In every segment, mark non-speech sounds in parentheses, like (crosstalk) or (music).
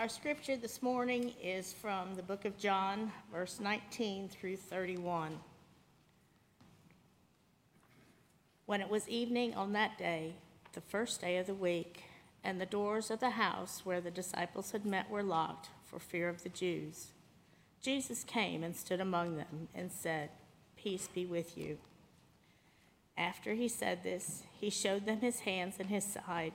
Our scripture this morning is from the book of John, verse 19 through 31. When it was evening on that day, the first day of the week, and the doors of the house where the disciples had met were locked for fear of the Jews, Jesus came and stood among them and said, Peace be with you. After he said this, he showed them his hands and his side.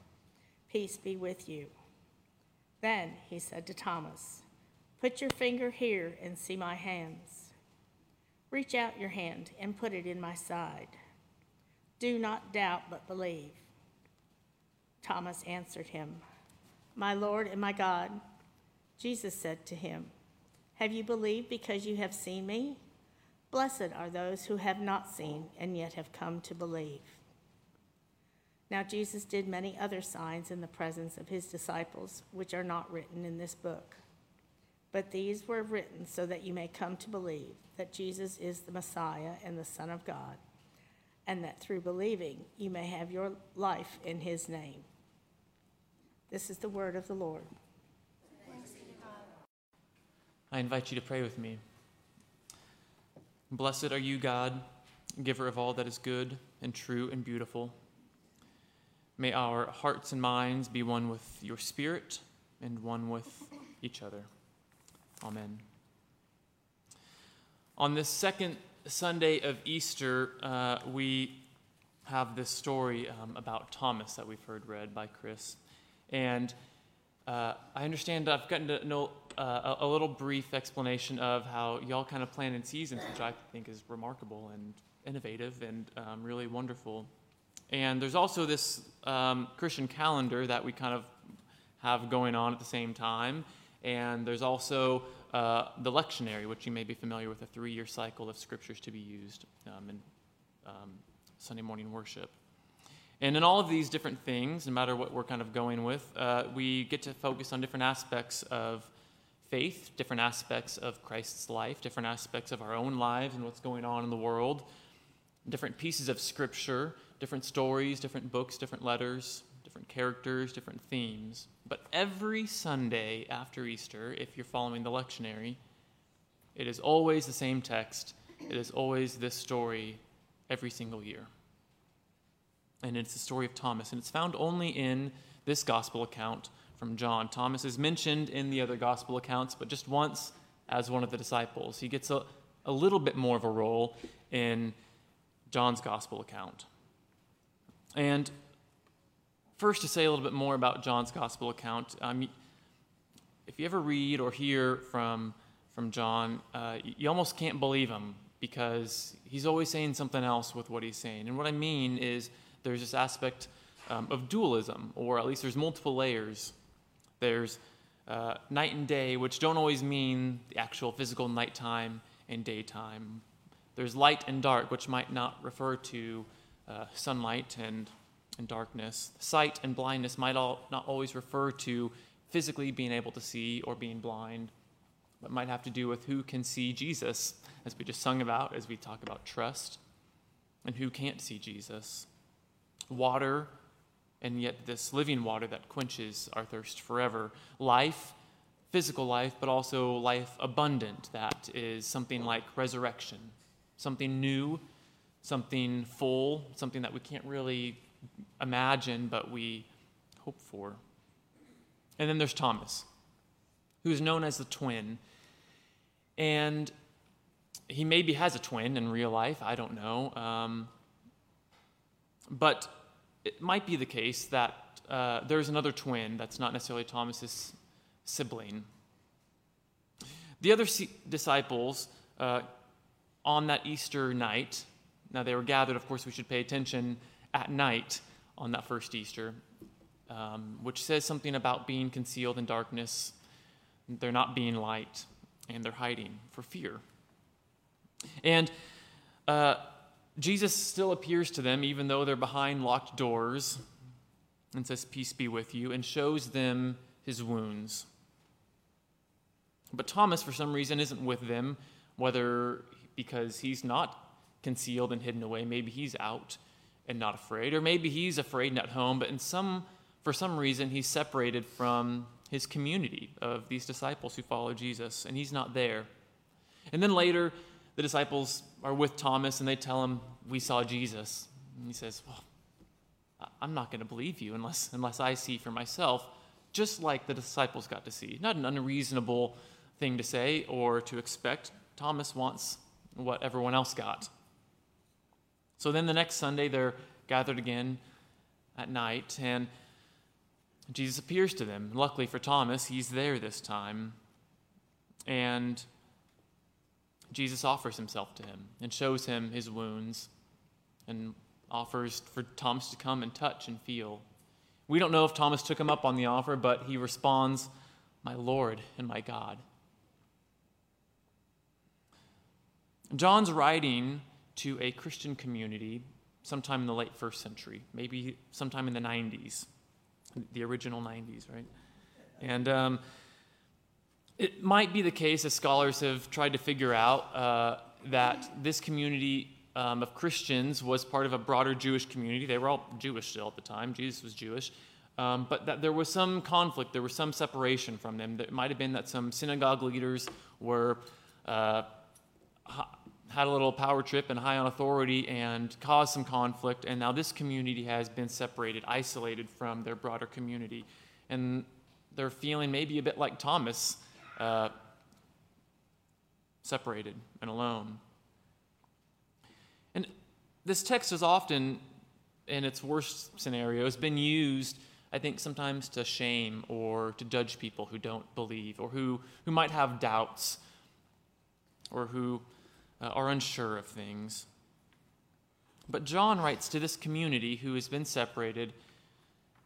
Peace be with you. Then he said to Thomas, Put your finger here and see my hands. Reach out your hand and put it in my side. Do not doubt, but believe. Thomas answered him, My Lord and my God. Jesus said to him, Have you believed because you have seen me? Blessed are those who have not seen and yet have come to believe. Now, Jesus did many other signs in the presence of his disciples, which are not written in this book. But these were written so that you may come to believe that Jesus is the Messiah and the Son of God, and that through believing you may have your life in his name. This is the word of the Lord. I invite you to pray with me. Blessed are you, God, giver of all that is good and true and beautiful. May our hearts and minds be one with your Spirit and one with each other. Amen. On this second Sunday of Easter, uh, we have this story um, about Thomas that we've heard read by Chris. And uh, I understand I've gotten to know uh, a, little brief explanation of how y'all kind of plan in seasons, which I think is remarkable and innovative and um, really wonderful. And there's also this um, Christian calendar that we kind of have going on at the same time. And there's also uh, the lectionary, which you may be familiar with, a three year cycle of scriptures to be used um, in um, Sunday morning worship. And in all of these different things, no matter what we're kind of going with, uh, we get to focus on different aspects of faith, different aspects of Christ's life, different aspects of our own lives and what's going on in the world, different pieces of scripture different stories, different books, different letters, different characters, different themes. But every Sunday after Easter, if you're following the lectionary, it is always the same text. It is always this story every single year. And it's the story of Thomas. And it's found only in this gospel account from John. Thomas is mentioned in the other gospel accounts, but just once as one of the disciples. He gets a, a little bit more of a role in John's gospel account. And first, to say a little bit more about John's gospel account, um, if you ever read or hear from, from John, uh, you almost can't believe him because he's always saying something else with what he's saying. And what I mean is there's this aspect um, of dualism, or at least there's multiple layers. There's uh, night and day, which don't always mean the actual physical nighttime and daytime. There's light and dark, which might not refer to uh, sunlight and, and darkness. Sight and blindness might all, not always refer to physically being able to see or being blind, but might have to do with who can see Jesus, as we just sung about, as we talk about trust, and who can't see Jesus. Water, and yet this living water that quenches our thirst forever. Life, physical life, but also life abundant, that is something like resurrection, something new something full, something that we can't really imagine, but we hope for. And then there's Thomas. who is known as the twin. And he maybe has a twin in real life, I don't know. Um, but it might be the case that uh, there's another twin that's not necessarily Thomas's sibling. The other disciples uh, on that Easter night, now they were gathered, of course, we should pay attention at night on that first Easter, um, which says something about being concealed in darkness. They're not being light, and they're hiding for fear. And uh, Jesus still appears to them, even though they're behind locked doors, and says, Peace be with you, and shows them his wounds. But Thomas, for some reason, isn't with them, whether because he's not concealed and hidden away, maybe he's out and not afraid, or maybe he's afraid and at home, but in some, for some reason, he's separated from his community of these disciples who follow Jesus, and he's not there. And then later, the disciples are with Thomas and they tell him, We saw Jesus. And he says, Well, I'm not going to believe you unless, unless I see for myself, just like the disciples got to see. Not an unreasonable thing to say or to expect. Thomas wants what everyone else got. So then the next Sunday, they're gathered again at night, and Jesus appears to them. Luckily for Thomas, he's there this time. And Jesus offers himself to him and shows him his wounds and offers for Thomas to come and touch and feel. We don't know if Thomas took him up on the offer, but he responds, My Lord and my God. John's writing to a Christian community sometime in the late first century, maybe sometime in the 90s, the original 90s, right? And um, it might be the case, as scholars have tried to figure out, uh, that this community um, of Christians was part of a broader Jewish community. They were all Jewish still at the time, Jesus was Jewish. Um, but that there was some conflict, there was some separation from them. It might have been that some synagogue leaders were. Uh, had a little power trip and high on authority and caused some conflict. And now this community has been separated, isolated from their broader community. And they're feeling maybe a bit like Thomas, uh, separated and alone. And this text is often, in its worst scenario, has been used, I think, sometimes to shame or to judge people who don't believe or who, who might have doubts or who uh, are unsure of things. But John writes to this community who has been separated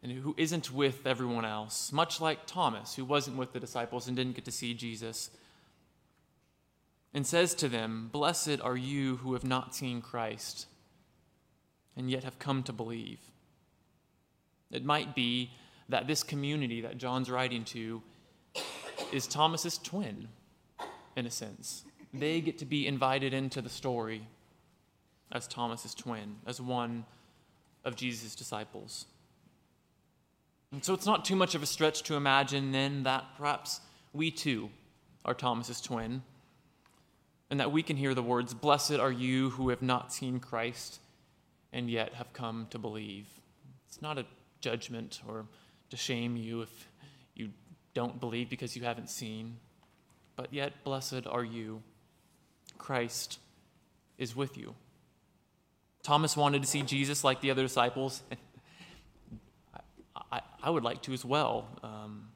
and who isn't with everyone else, much like Thomas, who wasn't with the disciples and didn't get to see Jesus, and says to them, Blessed are you who have not seen Christ and yet have come to believe. It might be that this community that John's writing to is Thomas's twin, in a sense they get to be invited into the story as Thomas's twin, as one of Jesus' disciples. And so it's not too much of a stretch to imagine then that perhaps we too are Thomas's twin, and that we can hear the words, Blessed are you who have not seen Christ and yet have come to believe. It's not a judgment or to shame you if you don't believe because you haven't seen, but yet blessed are you Christ is with you. Thomas wanted to see Jesus like the other disciples. (laughs) I, I, would like to as well. Um,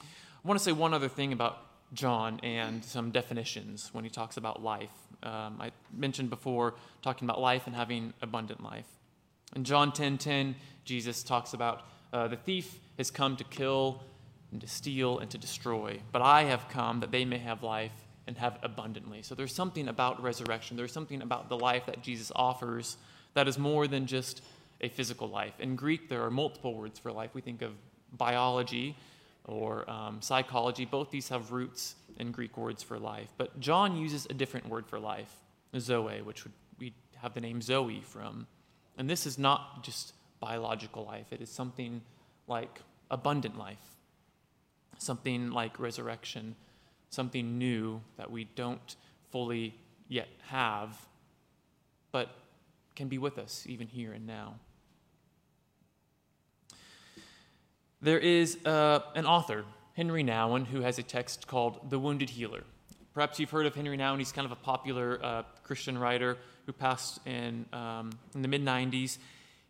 I want to say one other thing about John and some definitions when he talks about life. Um, I mentioned before talking about life and having abundant life. In John 10:10, 10, 10, Jesus talks about uh, the thief has come to kill, and to steal and to destroy. But I have come that they may have life and have abundantly. So there's something about resurrection. There's something about the life that Jesus offers that is more than just a physical life. In Greek, there are multiple words for life. We think of biology or um, psychology. Both these have roots in Greek words for life. But John uses a different word for life, zoe, which would, we have the name Zoe from. And this is not just biological life, it is something like abundant life something like resurrection, something new that we don't fully yet have, but can be with us even here and now. There is uh, an author, Henry Nouwen, who has a text called The Wounded Healer. Perhaps you've heard of Henry Nouwen. He's kind of a popular uh, Christian writer who passed in, um, in the mid 90s.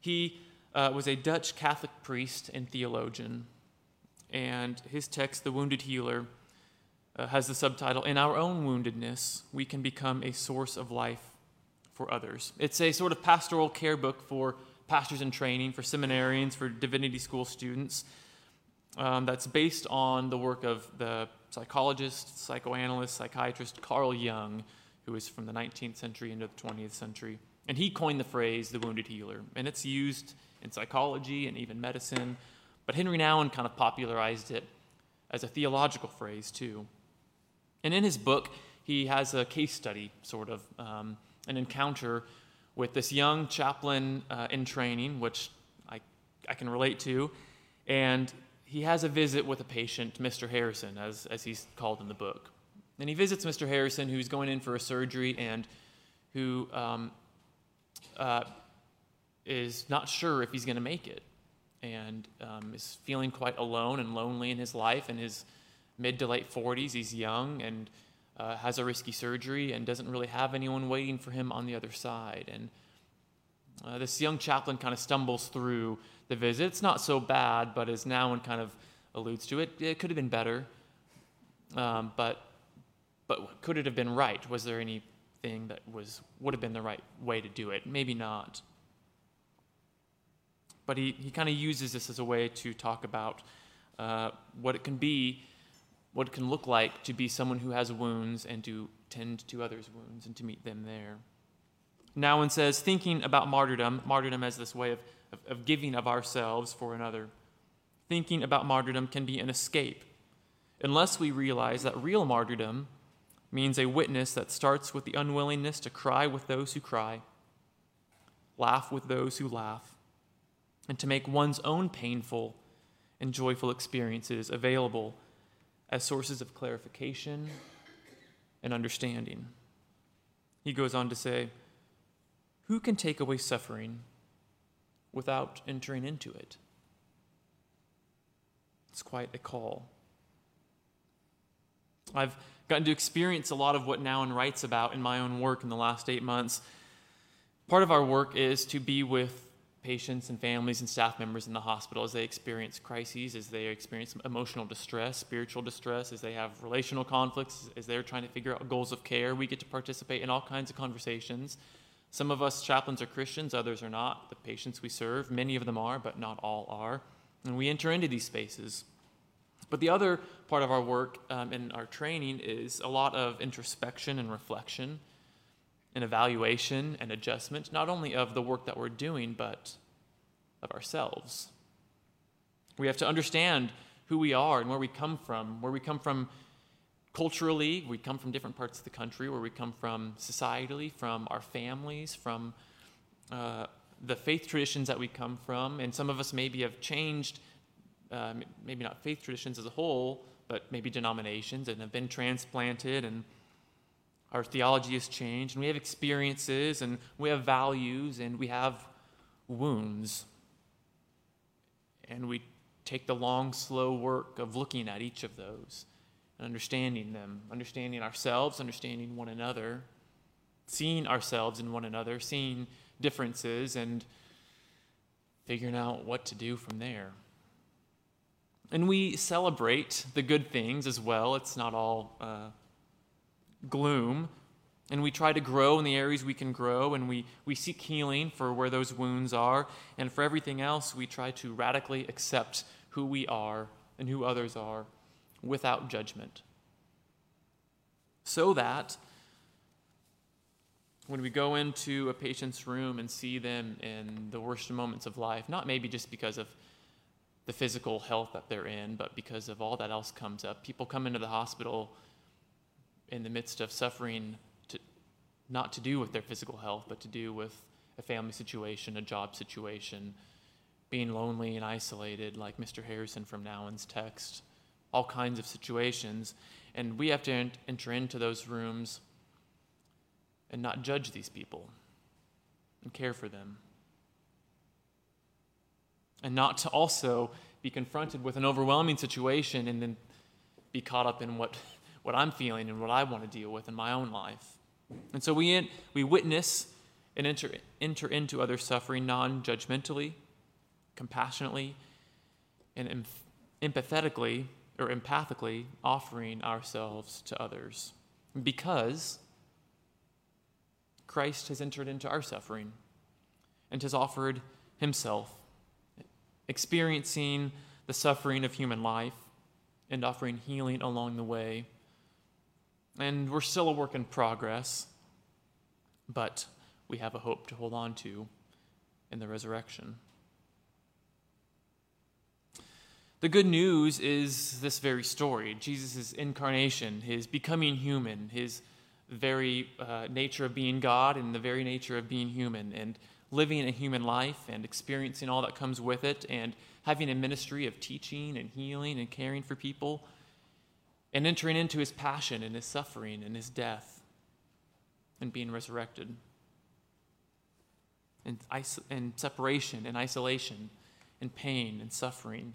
He uh, was a Dutch Catholic priest and theologian. And his text, The Wounded Healer, uh, has the subtitle In Our Own Woundedness, We Can Become a Source of Life for Others. It's a sort of pastoral care book for pastors in training, for seminarians, for divinity school students. Um, that's based on the work of the psychologist, psychoanalyst, psychiatrist Carl Jung, who was from the 19th century into the 20th century. And he coined the phrase the wounded healer. And it's used in psychology and even medicine. But Henry Nouwen kind of popularized it as a theological phrase, too. And in his book, he has a case study, sort of, um, an encounter with this young chaplain uh, in training, which I, I can relate to. And he has a visit with a patient, Mr. Harrison, as, as he's called in the book. And he visits Mr. Harrison, who's going in for a surgery and who um, uh, is not sure if he's going to make it and um, is feeling quite alone and lonely in his life in his mid to late 40s. He's young and uh, has a risky surgery and doesn't really have anyone waiting for him on the other side. And uh, this young chaplain kind of stumbles through the visit. It's not so bad, but as Nouwen kind of alludes to it, it could have been better. Um, but but could it have been right? Was there anything that was would have been the right way to do it? Maybe not. But he, he kind of uses this as a way to talk about uh, what it can be, what it can look like to be someone who has wounds and to tend to others' wounds and to meet them there. Nouwen says, thinking about martyrdom, martyrdom as this way of, of, of giving of ourselves for another, thinking about martyrdom can be an escape unless we realize that real martyrdom means a witness that starts with the unwillingness to cry with those who cry, laugh with those who laugh, and to make one's own painful and joyful experiences available as sources of clarification and understanding. He goes on to say, Who can take away suffering without entering into it? It's quite a call. I've gotten to experience a lot of what Nouwen writes about in my own work in the last eight months. Part of our work is to be with patients and families and staff members in the hospital as they experience crises, as they experience emotional distress, spiritual distress, as they have relational conflicts, as they're trying to figure out goals of care. We get to participate in all kinds of conversations. Some of us chaplains are Christians, others are not. The patients we serve, many of them are, but not all are. And we enter into these spaces. But the other part of our work um, and our training is a lot of introspection and reflection and evaluation and adjustment, not only of the work that we're doing, but of ourselves. We have to understand who we are and where we come from, where we come from culturally, we come from different parts of the country, where we come from societally, from our families, from uh, the faith traditions that we come from. And some of us maybe have changed uh, maybe not faith traditions as a whole, but maybe denominations, and have been transplanted, and our theology has changed, and we have experiences, and we have values, and we have wounds. And we take the long, slow work of looking at each of those and understanding them, understanding ourselves, understanding one another, seeing ourselves in one another, seeing differences, and figuring out what to do from there. And we celebrate the good things as well. It's not all uh, gloom. And we try to grow in the areas we can grow, and we, we seek healing for where those wounds are. And for everything else, we try to radically accept who we are and who others are without judgment. So that when we go into a patient's room and see them in the worst moments of life, not maybe just because of the physical health that they're in, but because of all that else comes up. People come into the hospital in the midst of suffering to, not to do with their physical health, but to do with a family situation, a job situation, being lonely and isolated, like Mr. Harrison from Nouwen's text, all kinds of situations. And we have to enter into those rooms and not judge these people and care for them and not to also be confronted with an overwhelming situation and then be caught up in what, what I'm feeling and what I want to deal with in my own life. And so we, we witness and enter, enter into other suffering non judgmentally, compassionately, and empathetically or empathically offering ourselves to others because Christ has entered into our suffering and has offered himself, experiencing the suffering of human life and offering healing along the way. And we're still a work in progress, but we have a hope to hold on to in the resurrection. The good news is this very story Jesus' incarnation, his becoming human, his very uh, nature of being God and the very nature of being human, and living a human life and experiencing all that comes with it, and having a ministry of teaching and healing and caring for people, and entering into his passion and his suffering and his death, and being resurrected, and, is- and separation and isolation, and pain and suffering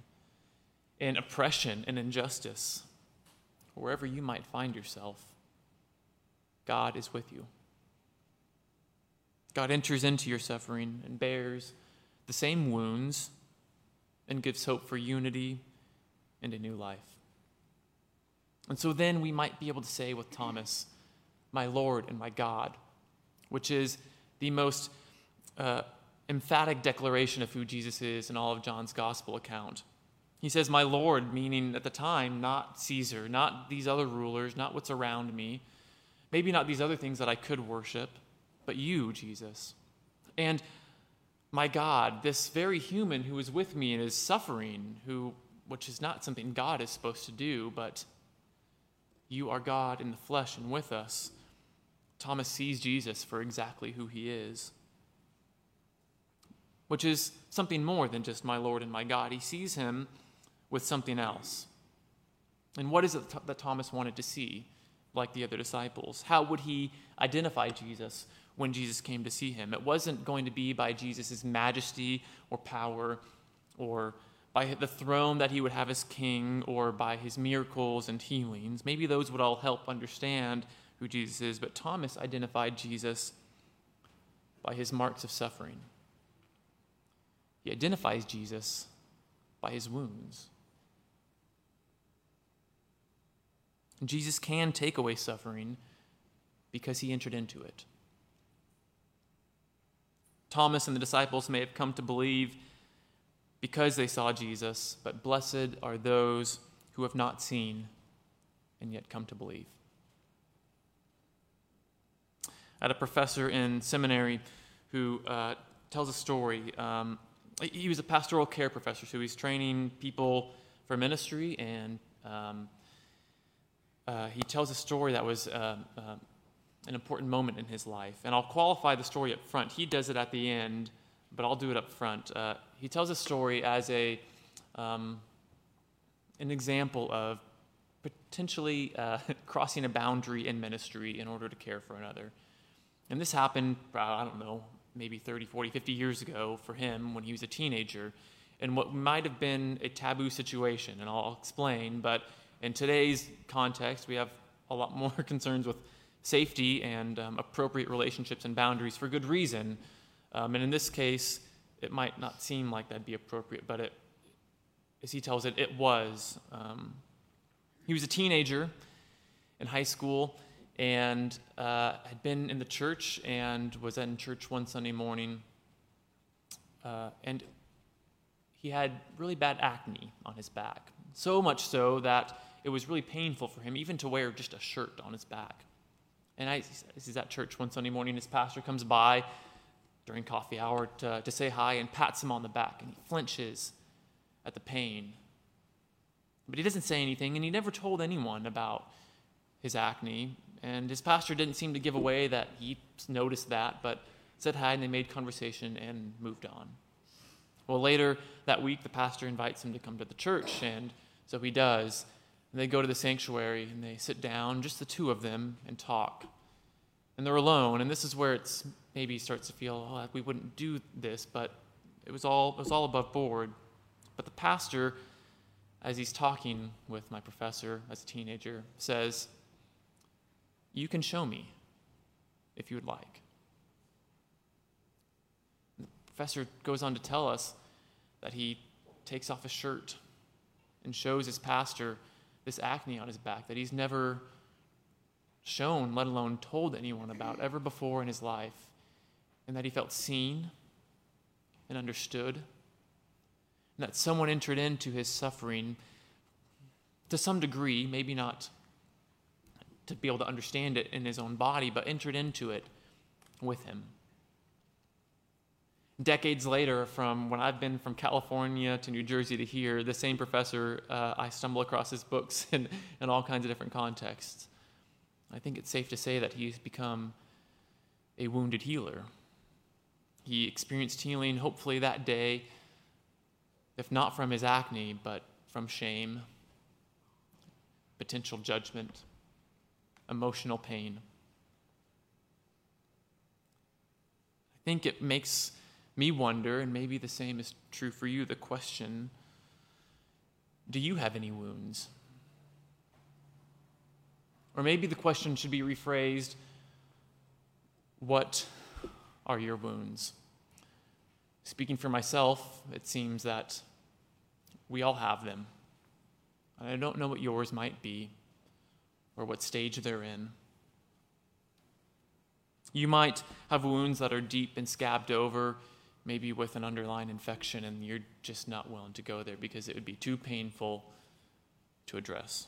in oppression and injustice, wherever you might find yourself, God is with you. God enters into your suffering and bears the same wounds and gives hope for unity and a new life. And so then we might be able to say with Thomas, My Lord and my God, which is the most uh, emphatic declaration of who Jesus is in all of John's gospel account. He says, My Lord, meaning at the time, not Caesar, not these other rulers, not what's around me, maybe not these other things that I could worship, but you, Jesus. And my God, this very human who is with me and is suffering, who, which is not something God is supposed to do, but you are God in the flesh and with us. Thomas sees Jesus for exactly who he is, which is something more than just my Lord and my God. He sees him with something else. And what is it that Thomas wanted to see, like the other disciples? How would he identify Jesus when Jesus came to see him? It wasn't going to be by Jesus' majesty or power or by the throne that he would have as king or by his miracles and healings. Maybe those would all help understand who Jesus is, but Thomas identified Jesus by his marks of suffering. He identifies Jesus by his wounds. Jesus can take away suffering because he entered into it. Thomas and the disciples may have come to believe because they saw Jesus, but blessed are those who have not seen and yet come to believe. I had a professor in seminary who uh, tells a story. Um, he was a pastoral care professor, so he's training people for ministry and um, uh, he tells a story that was uh, uh, an important moment in his life. And I'll qualify the story up front. He does it at the end, but I'll do it up front. Uh, he tells a story as a, um, an example of potentially uh, (laughs) crossing a boundary in ministry in order to care for another. And this happened, I don't know, maybe 30, 40, 50 years ago for him when he was a teenager, in what might have been a taboo situation. And I'll explain, but in today's context, we have a lot (laughs) more concerns with safety and um, appropriate relationships and boundaries for good reason. Um, and in this case, it might not seem like that'd be appropriate, but it, as he tells it, it was. Um, he was a teenager in high school and uh, had been in the church and was in church one Sunday morning. Uh, and he had really bad acne on his back. So much so that it was really painful for him even to wear just a shirt on his back. And I, he's at church one Sunday morning. His pastor comes by during coffee hour to, to say hi and pats him on the back, and he flinches at the pain. But he doesn't say anything, and he never told anyone about his acne. And his pastor didn't seem to give away that he noticed that, but said hi, and they made conversation and moved on. Well, later that week, the pastor invites him to come to the church, and so he does. And they go to the sanctuary and they sit down, just the two of them, and talk. And they're alone. And this is where it's maybe starts to feel, oh, we wouldn't do this, but it was all, it was all above board. But the pastor, as he's talking with my professor as a teenager, says, You can show me if you would like. The professor goes on to tell us that he takes off his shirt and shows his pastor this acne on his back that he's never shown, let alone told anyone about ever before in his life, and that he felt seen and understood, and that someone entered into his suffering to some degree, maybe not to be able to understand it in his own body, but entered into it with him. Decades later, from when I've been from California to New Jersey to here, the same professor, uh, I stumble across his books (laughs) in, in all kinds of different contexts. I think it's safe to say that he's become a wounded healer. He experienced healing, hopefully, that day, if not from his acne, but from shame, potential judgment, emotional pain. I think it makes me wonder, and maybe the same is true for you, the question do you have any wounds? Or maybe the question should be rephrased What are your wounds? Speaking for myself, it seems that we all have them. And I don't know what yours might be or what stage they're in. You might have wounds that are deep and scabbed over, maybe with an underlying infection, and you're just not willing to go there because it would be too painful to address.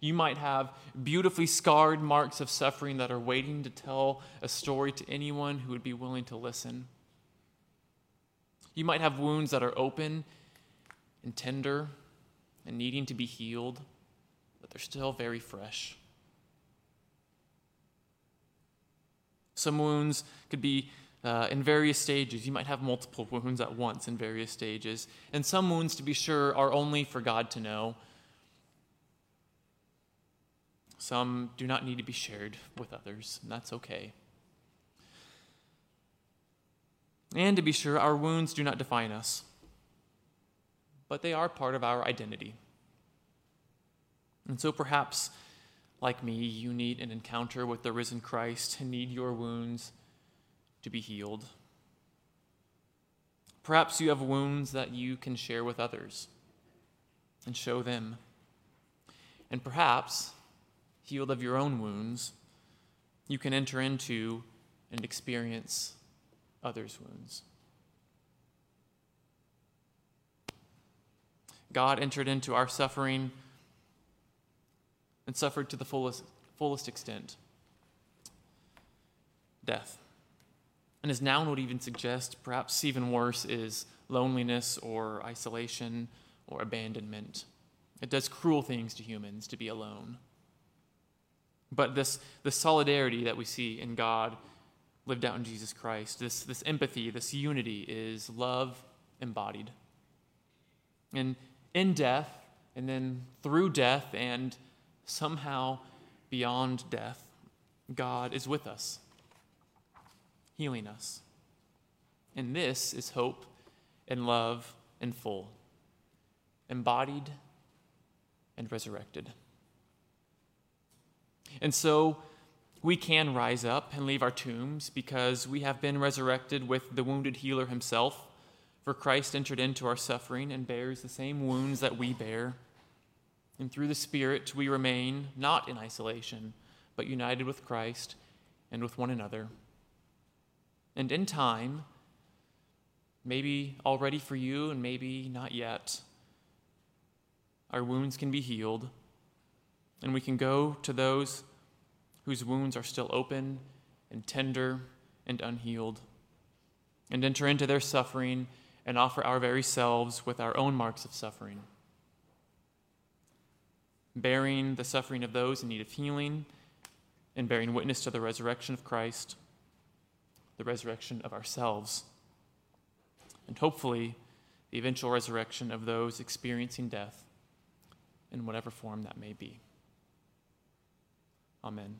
You might have beautifully scarred marks of suffering that are waiting to tell a story to anyone who would be willing to listen. You might have wounds that are open and tender and needing to be healed, but they're still very fresh. Some wounds could be uh, in various stages. You might have multiple wounds at once in various stages. And some wounds, to be sure, are only for God to know. Some do not need to be shared with others, and that's okay. And to be sure, our wounds do not define us, but they are part of our identity. And so perhaps, like me, you need an encounter with the risen Christ and need your wounds to be healed. Perhaps you have wounds that you can share with others and show them. And perhaps healed of your own wounds, you can enter into and experience others' wounds. God entered into our suffering and suffered to the fullest, fullest extent death. And as Nouwen would even suggest, perhaps even worse is loneliness or isolation or abandonment. It does cruel things to humans to be alone. But this, this solidarity that we see in God lived out in Jesus Christ, this, this empathy, this unity is love embodied. And in death, and then through death, and somehow beyond death, God is with us, healing us. And this is hope and love in full, embodied and resurrected. And so we can rise up and leave our tombs because we have been resurrected with the wounded healer himself. For Christ entered into our suffering and bears the same wounds that we bear. And through the Spirit, we remain not in isolation, but united with Christ and with one another. And in time, maybe already for you and maybe not yet, our wounds can be healed and we can go to those whose wounds are still open and tender and unhealed, and enter into their suffering and offer our very selves with our own marks of suffering, bearing the suffering of those in need of healing and bearing witness to the resurrection of Christ, the resurrection of ourselves, and hopefully the eventual resurrection of those experiencing death in whatever form that may be. Amen.